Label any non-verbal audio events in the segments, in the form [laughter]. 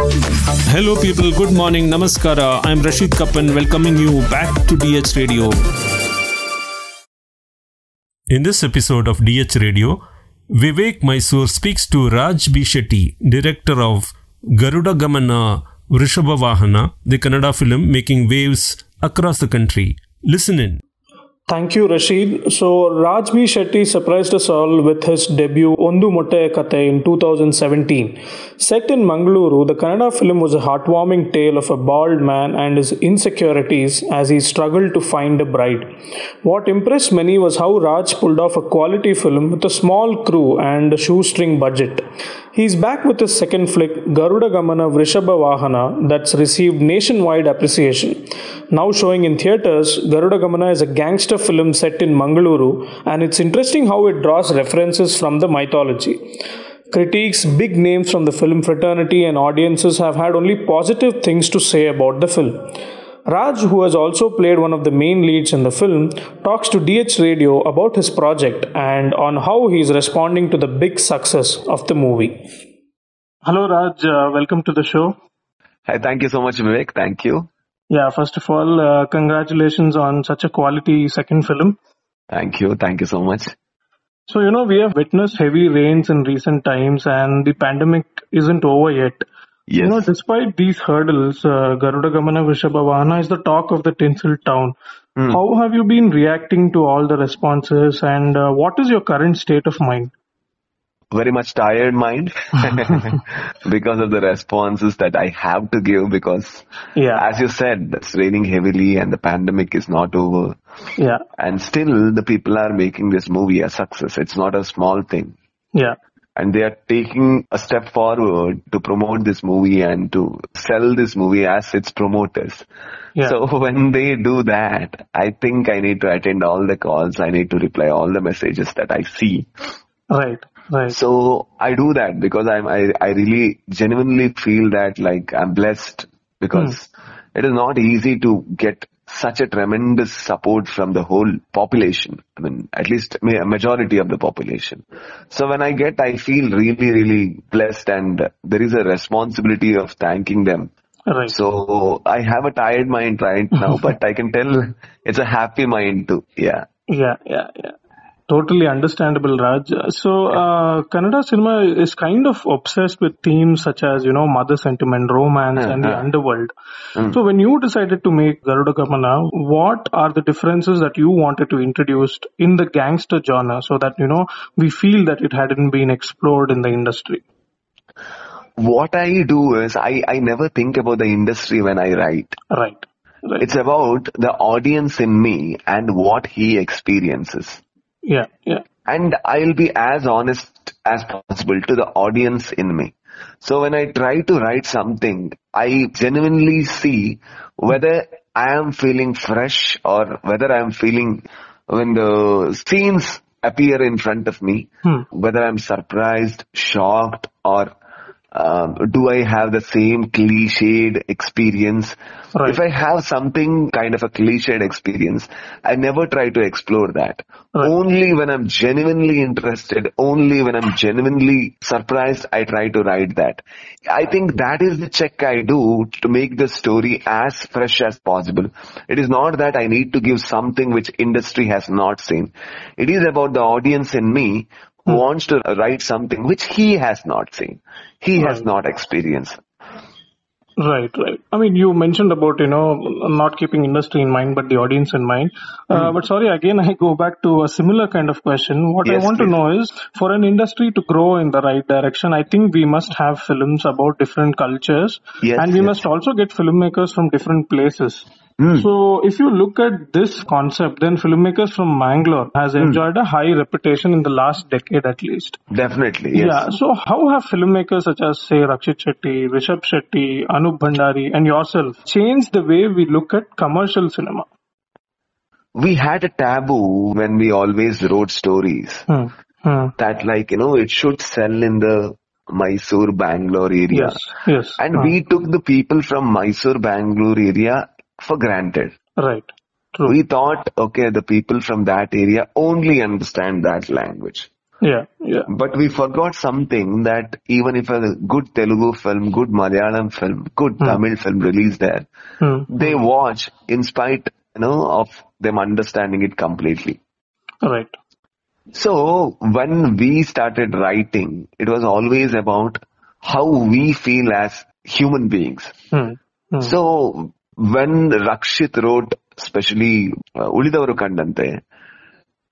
Hello, people. Good morning. Namaskara. I'm Rasheed Kappan, welcoming you back to DH Radio. In this episode of DH Radio, Vivek Mysore speaks to Raj B. Shetty, director of Garuda Gamana Vrishabha Vahana, the Kannada film making waves across the country. Listen in. Thank you, Rasheed. So, Raj B. Shetty surprised us all with his debut Ondu Motte Kathe in 2017. Set in Mangaluru, the Kannada film was a heartwarming tale of a bald man and his insecurities as he struggled to find a bride. What impressed many was how Raj pulled off a quality film with a small crew and a shoestring budget. He's back with his second flick, Garuda Gamana Vrishabha Vahana, that's received nationwide appreciation. Now showing in theatres, Garuda Gamana is a gangster film set in Mangaluru, and it's interesting how it draws references from the mythology. Critics, big names from the film fraternity, and audiences have had only positive things to say about the film. Raj, who has also played one of the main leads in the film, talks to DH Radio about his project and on how he is responding to the big success of the movie. Hello, Raj. Uh, welcome to the show. Hi, thank you so much, Vivek. Thank you. Yeah, first of all, uh, congratulations on such a quality second film. Thank you. Thank you so much. So, you know, we have witnessed heavy rains in recent times and the pandemic isn't over yet. Yes. You know, despite these hurdles, uh, Garuda Gamana Vrishabhavana is the talk of the tinsel town. Hmm. How have you been reacting to all the responses and uh, what is your current state of mind? Very much tired mind [laughs] [laughs] because of the responses that I have to give because Yeah, as you said, it's raining heavily and the pandemic is not over. yeah, And still the people are making this movie a success. It's not a small thing. yeah, And they are taking a step forward to promote this movie and to sell this movie as its promoters. yeah. So [laughs] when they do that, I think I need to attend all the calls. I need to reply all the messages that I see. right, right. So I do that because I'm, I, I really genuinely feel that like I'm blessed because hmm. it is not easy to get such a tremendous support from the whole population. I mean, at least a majority of the population. So when I get, I feel really, really blessed and there is a responsibility of thanking them. Right. So I have a tired mind right now, [laughs] but I can tell it's a happy mind too. Yeah. Yeah, yeah, yeah. Totally understandable, Raj. So, uh, Kannada cinema is kind of obsessed with themes such as, you know, mother sentiment, romance, and the underworld. Mm. So, when you decided to make Garuda Gamana, what are the differences that you wanted to introduce in the gangster genre so that, you know, we feel that it hadn't been explored in the industry? What I do is I, I never think about the industry when I write. Right. Right. It's about the audience in me and what he experiences. Yeah, yeah, And I'll be as honest as possible to the audience in me. So when I try to write something, I genuinely see whether I am feeling fresh or whether I am feeling when the scenes appear in front of me, Hmm. whether I'm surprised, shocked or um, do I have the same cliched experience? Right. If I have something kind of a cliched experience, I never try to explore that. Right. Only when I'm genuinely interested, only when I'm genuinely surprised, I try to write that. I think that is the check I do to make the story as fresh as possible. It is not that I need to give something which industry has not seen. It is about the audience in me wants to write something which he has not seen. He has not experienced. Right, right. I mean, you mentioned about, you know, not keeping industry in mind, but the audience in mind. Uh, but sorry, again, I go back to a similar kind of question. What Yes, I want to know is, for an industry to grow in the right direction, I think we must have films about different cultures. Yes, and we yes. must also get filmmakers from different places. Hmm. So if you look at this concept, then filmmakers from Mangalore has enjoyed a high reputation in the last decade at least. Definitely, yes. Yeah. So how have filmmakers such as say Rakshit Shetty, Rishabh Shetty, Anup Bhandari and yourself changed the way we look at commercial cinema? We had a taboo when we always wrote stories Hmm. Hmm. that like, you know, it should sell in the Mysore, Bangalore area. Yes. Yes. And Hmm. we took the people from Mysore, Bangalore area for granted. Right. True. We thought, okay, the people from that area only understand that language. Yeah, yeah. But we forgot something that even if a good Telugu film, good Malayalam film, good Tamil film released there, Hmm. they watch in spite, you know, of them understanding it completely. Right. So when we started writing, it was always about how we feel as human beings. Hmm. So when Rakshit wrote, especially uh, Ulidavaru Kandante,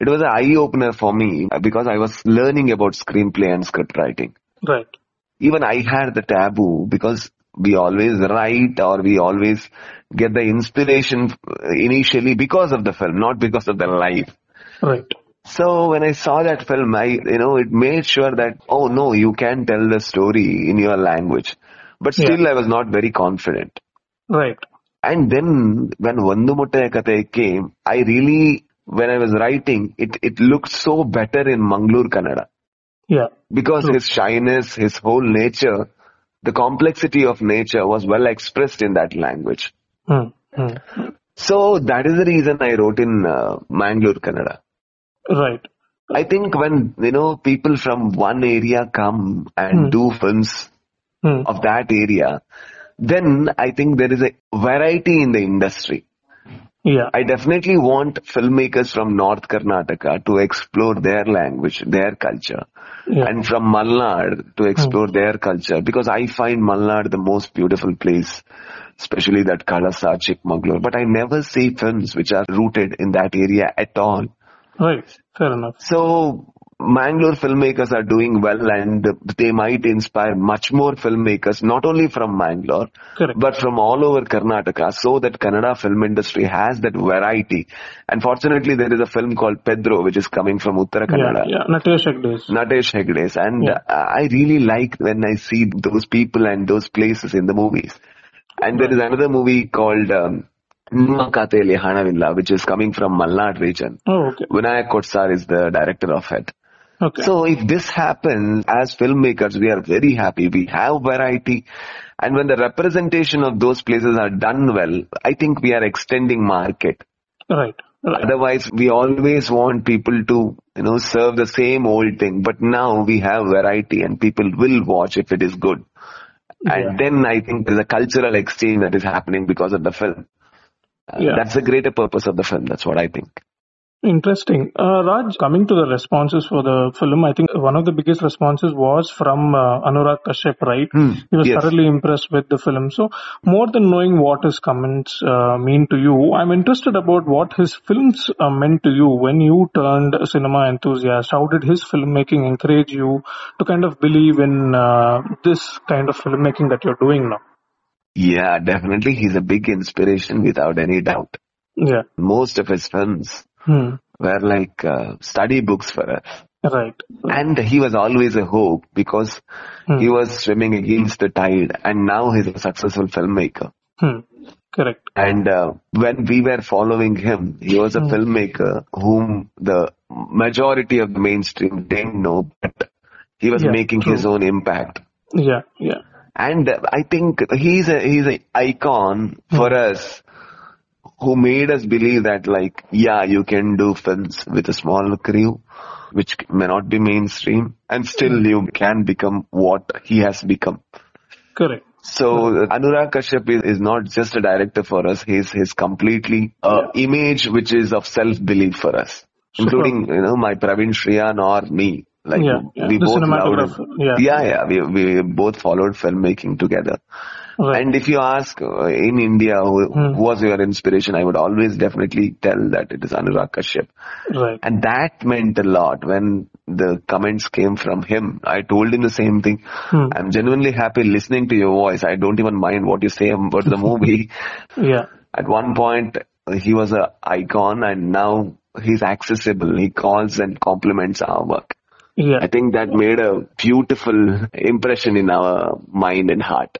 it was an eye opener for me because I was learning about screenplay and script writing. Right. Even I had the taboo because we always write or we always get the inspiration initially because of the film, not because of the life. Right. So when I saw that film, I, you know, it made sure that, oh no, you can tell the story in your language. But still I was not very confident. Right. And then when Vandu came, I really, when I was writing, it, it looked so better in Mangalore Kannada. Yeah. Because True. his shyness, his whole nature, the complexity of nature was well expressed in that language. Hmm. Hmm. So that is the reason I wrote in uh, Mangalore Kannada. Right. I think when, you know, people from one area come and Hmm. do films Hmm. of that area, then I think there is a variety in the industry. Yeah. I definitely want filmmakers from North Karnataka to explore their language, their culture. Yeah. And from Malnad to explore hmm. their culture because I find Malnad the most beautiful place, especially that Kalasa, Chikmagalur. But I never see films which are rooted in that area at all. Right. Fair enough. So Mangalore filmmakers are doing well and they might inspire much more filmmakers, not only from Mangalore, Correct. but from all over Karnataka so that Kannada film industry has that variety. And fortunately there is a film called Pedro which is coming from Uttara Kannada. Yeah. Natesh Hegde's. Natesh Hegde's and Yeah. I really like when I see those people and those places in the movies. And there is another movie called um, Hanavilla which is coming from Malnad region. Oh, okay. Vinayak Kotsar is the director of it. Okay. So if this happens, as filmmakers, we are very happy. We have variety. And when the representation of those places are done well, I think we are extending market. right. Right. Otherwise, we always want people to, you know, serve the same old thing. But now we have variety and people will watch if it is good. And then I think there's a cultural exchange that is happening because of the film. Uh, Yeah. That's the greater purpose of the film. That's what I think. Interesting. Uh, Raj, coming to the responses for the film, I think one of the biggest responses was from uh, Anurag Kashyap, right? Hmm, He was yes. thoroughly impressed with the film. So, more than knowing what his comments uh, mean to you, I'm interested about what his films uh, meant to you when you turned a cinema enthusiast. How did his filmmaking encourage you to kind of believe in uh, this kind of filmmaking that you're doing now? Yeah, definitely. He's a big inspiration without any doubt. Yeah. Most of his films Hmm. were like uh, study books for us. Right. And he was always a hope because Hmm. he was swimming against the tide and now he's a successful filmmaker. Hmm. Correct. And uh, when we were following him, he was a filmmaker whom the majority of the mainstream didn't know, but he was Yeah, making true. his own impact. Yeah. Yeah. And uh, I think he's a he's an icon for us who made us believe that like yeah you can do films with a small crew which may not be mainstream and still hmm. you can become what he has become. Correct. So Anurag Kashyap is, is not just a director for us. He's he's completely a image which is of self belief for us, including you know my Praveen Shriyan or me. Like Yeah, yeah, we both loved. yeah. yeah, yeah. We we both followed filmmaking together. Right. And if you ask uh, in India who, Hmm. was your inspiration, I would always definitely tell that it is Anurag Kashyap. right. And that meant a lot when the comments came from him. I told him the same thing. Hmm. I'm genuinely happy listening to your voice. I don't even mind what you say about the movie. [laughs] [laughs] Yeah. At one point, he was a icon and now he's accessible. He calls and compliments our work. Yeah. I think that made a beautiful impression in our mind and heart.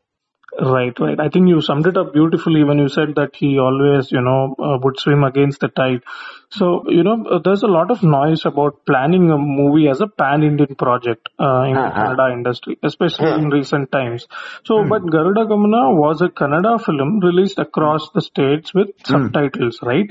Right, right. I think you summed it up beautifully when you said that he always, you know, uh, would swim against the tide. So, you know, uh, there's a lot of noise about planning a movie as a pan Indian project uh, in the Uh-huh. Kannada industry, especially in recent times. So, but Garuda Gamana was a Kannada film released across the states with subtitles, right?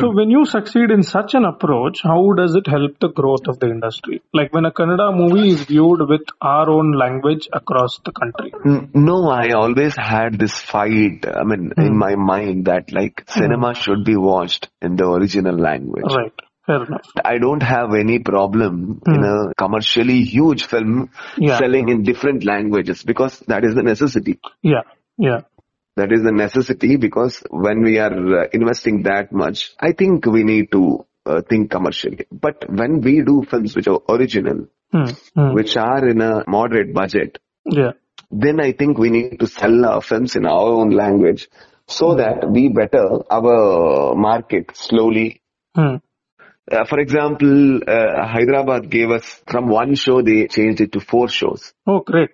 So, when you succeed in such an approach, how does it help the growth of the industry? Like when a Kannada movie is viewed with our own language across the country. No, I always had this fight, I mean, in my mind that like cinema should be watched in the original language. Right. Fair enough. I don't have any problem in a commercially huge film Yeah. selling in different languages because that is the necessity. Yeah. Yeah. That is the necessity because when we are uh, investing that much, I think we need to uh, think commercially. But when we do films which are original, Hmm. Hmm. which are in a moderate budget, Yeah. Then I think we need to sell our films in our own language so that we better our market slowly. Hmm. Uh, for example, uh, Hyderabad gave us from one show, they changed it to four shows. Oh, great.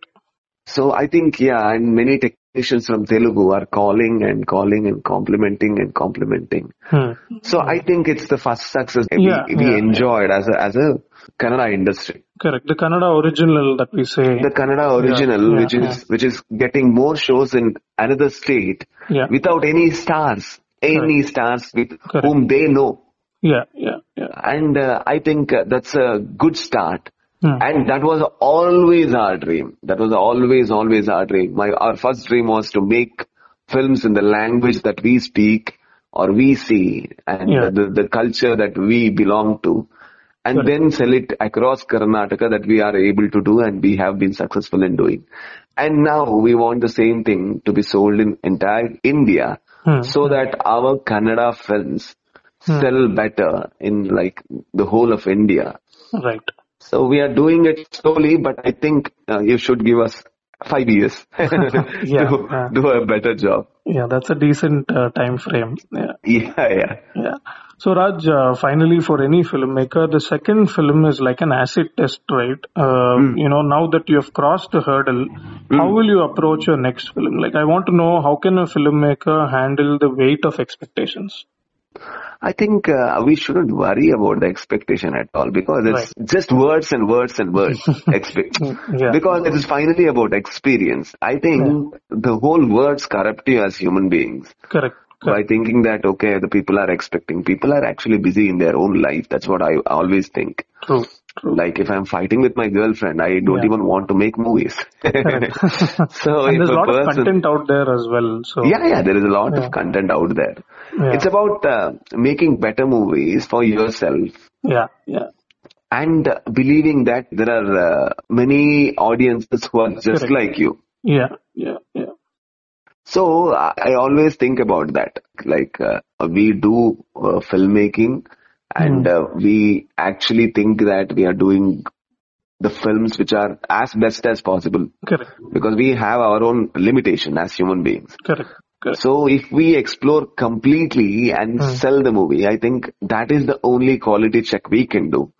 So I think, yeah, and many technicians from Telugu are calling and calling and complimenting and complimenting. Hmm. So I think it's the first success we, Yeah, we yeah, enjoyed as a, as a Kannada industry. Correct. The Kannada original that we say. The Kannada original, yeah, which is, which is getting more shows in another state Yeah. without any stars, any stars with Correct. whom they know. Yeah. Yeah. Yeah. And uh, I think uh, that's a good start. Hmm. And that was always our dream. That was always, always our dream. My, our first dream was to make films in the language that we speak or we see and Yeah. the, the culture that we belong to. And then sell it across Karnataka that we are able to do and we have been successful in doing. And now we want the same thing to be sold in entire India Hmm. so that our Kannada films sell better in like the whole of India. Right. So we are doing it slowly, but I think uh, you should give us five years [laughs] [laughs] Yeah, to yeah. do a better job. Yeah. That's a decent uh, time frame. Yeah. [laughs] Yeah, yeah. Yeah. So Raj, uh, finally for any filmmaker, the second film is like an acid test, right? Uh, You know, now that you have crossed the hurdle, how will you approach your next film? Like, I want to know how can a filmmaker handle the weight of expectations? I think uh, we shouldn't worry about the expectation at all because it's just words and words and words. [laughs] Expect. Yeah. Because it is finally about experience. I think the whole words corrupt you as human beings. Correct. by thinking that okay the people are expecting people are actually busy in their own life that's what i always think True. Like if i'm fighting with my girlfriend i don't Yeah. even want to make movies [laughs] [laughs] so and there's a lot of content out there as well. So yeah yeah there is a lot Yeah. of content out there Yeah. it's about uh, making better movies for yourself yeah, yeah, and uh, believing that there are uh, many audiences who are just Correct. like you yeah, yeah, yeah. So I I always think about that. Like uh, we do uh, filmmaking, and uh, we actually think that we are doing the films which are as best as possible Correct, because we have our own limitation as human beings. correct, correct. So if we explore completely and sell the movie, I think that is the only quality check we can do.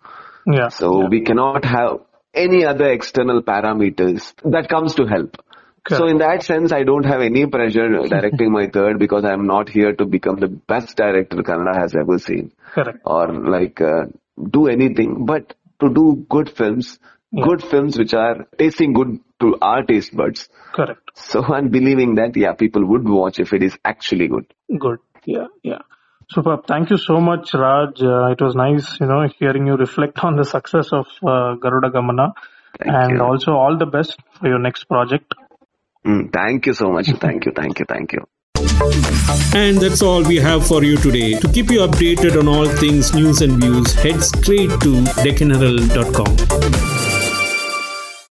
Yeah. So we cannot have any other external parameters that comes to help. So in that sense, I don't have any pressure directing my third because I'm not here to become the best director Kannada has ever seen Correct. or like uh, do anything, but to do good films, good films which are tasting good to our taste buds. Correct. So I'm believing that yeah, people would watch if it is actually good. Good. Yeah, yeah. Superb. Thank you so much, Raj. Uh, it was nice, you know, hearing you reflect on the success of uh, Garuda Gamana. Thank and you. also all the best for your next project. Mm, thank you so much. Thank you. Thank you. Thank you. And that's all we have for you today. To keep you updated on all things news and views, head straight to deccanherald.com.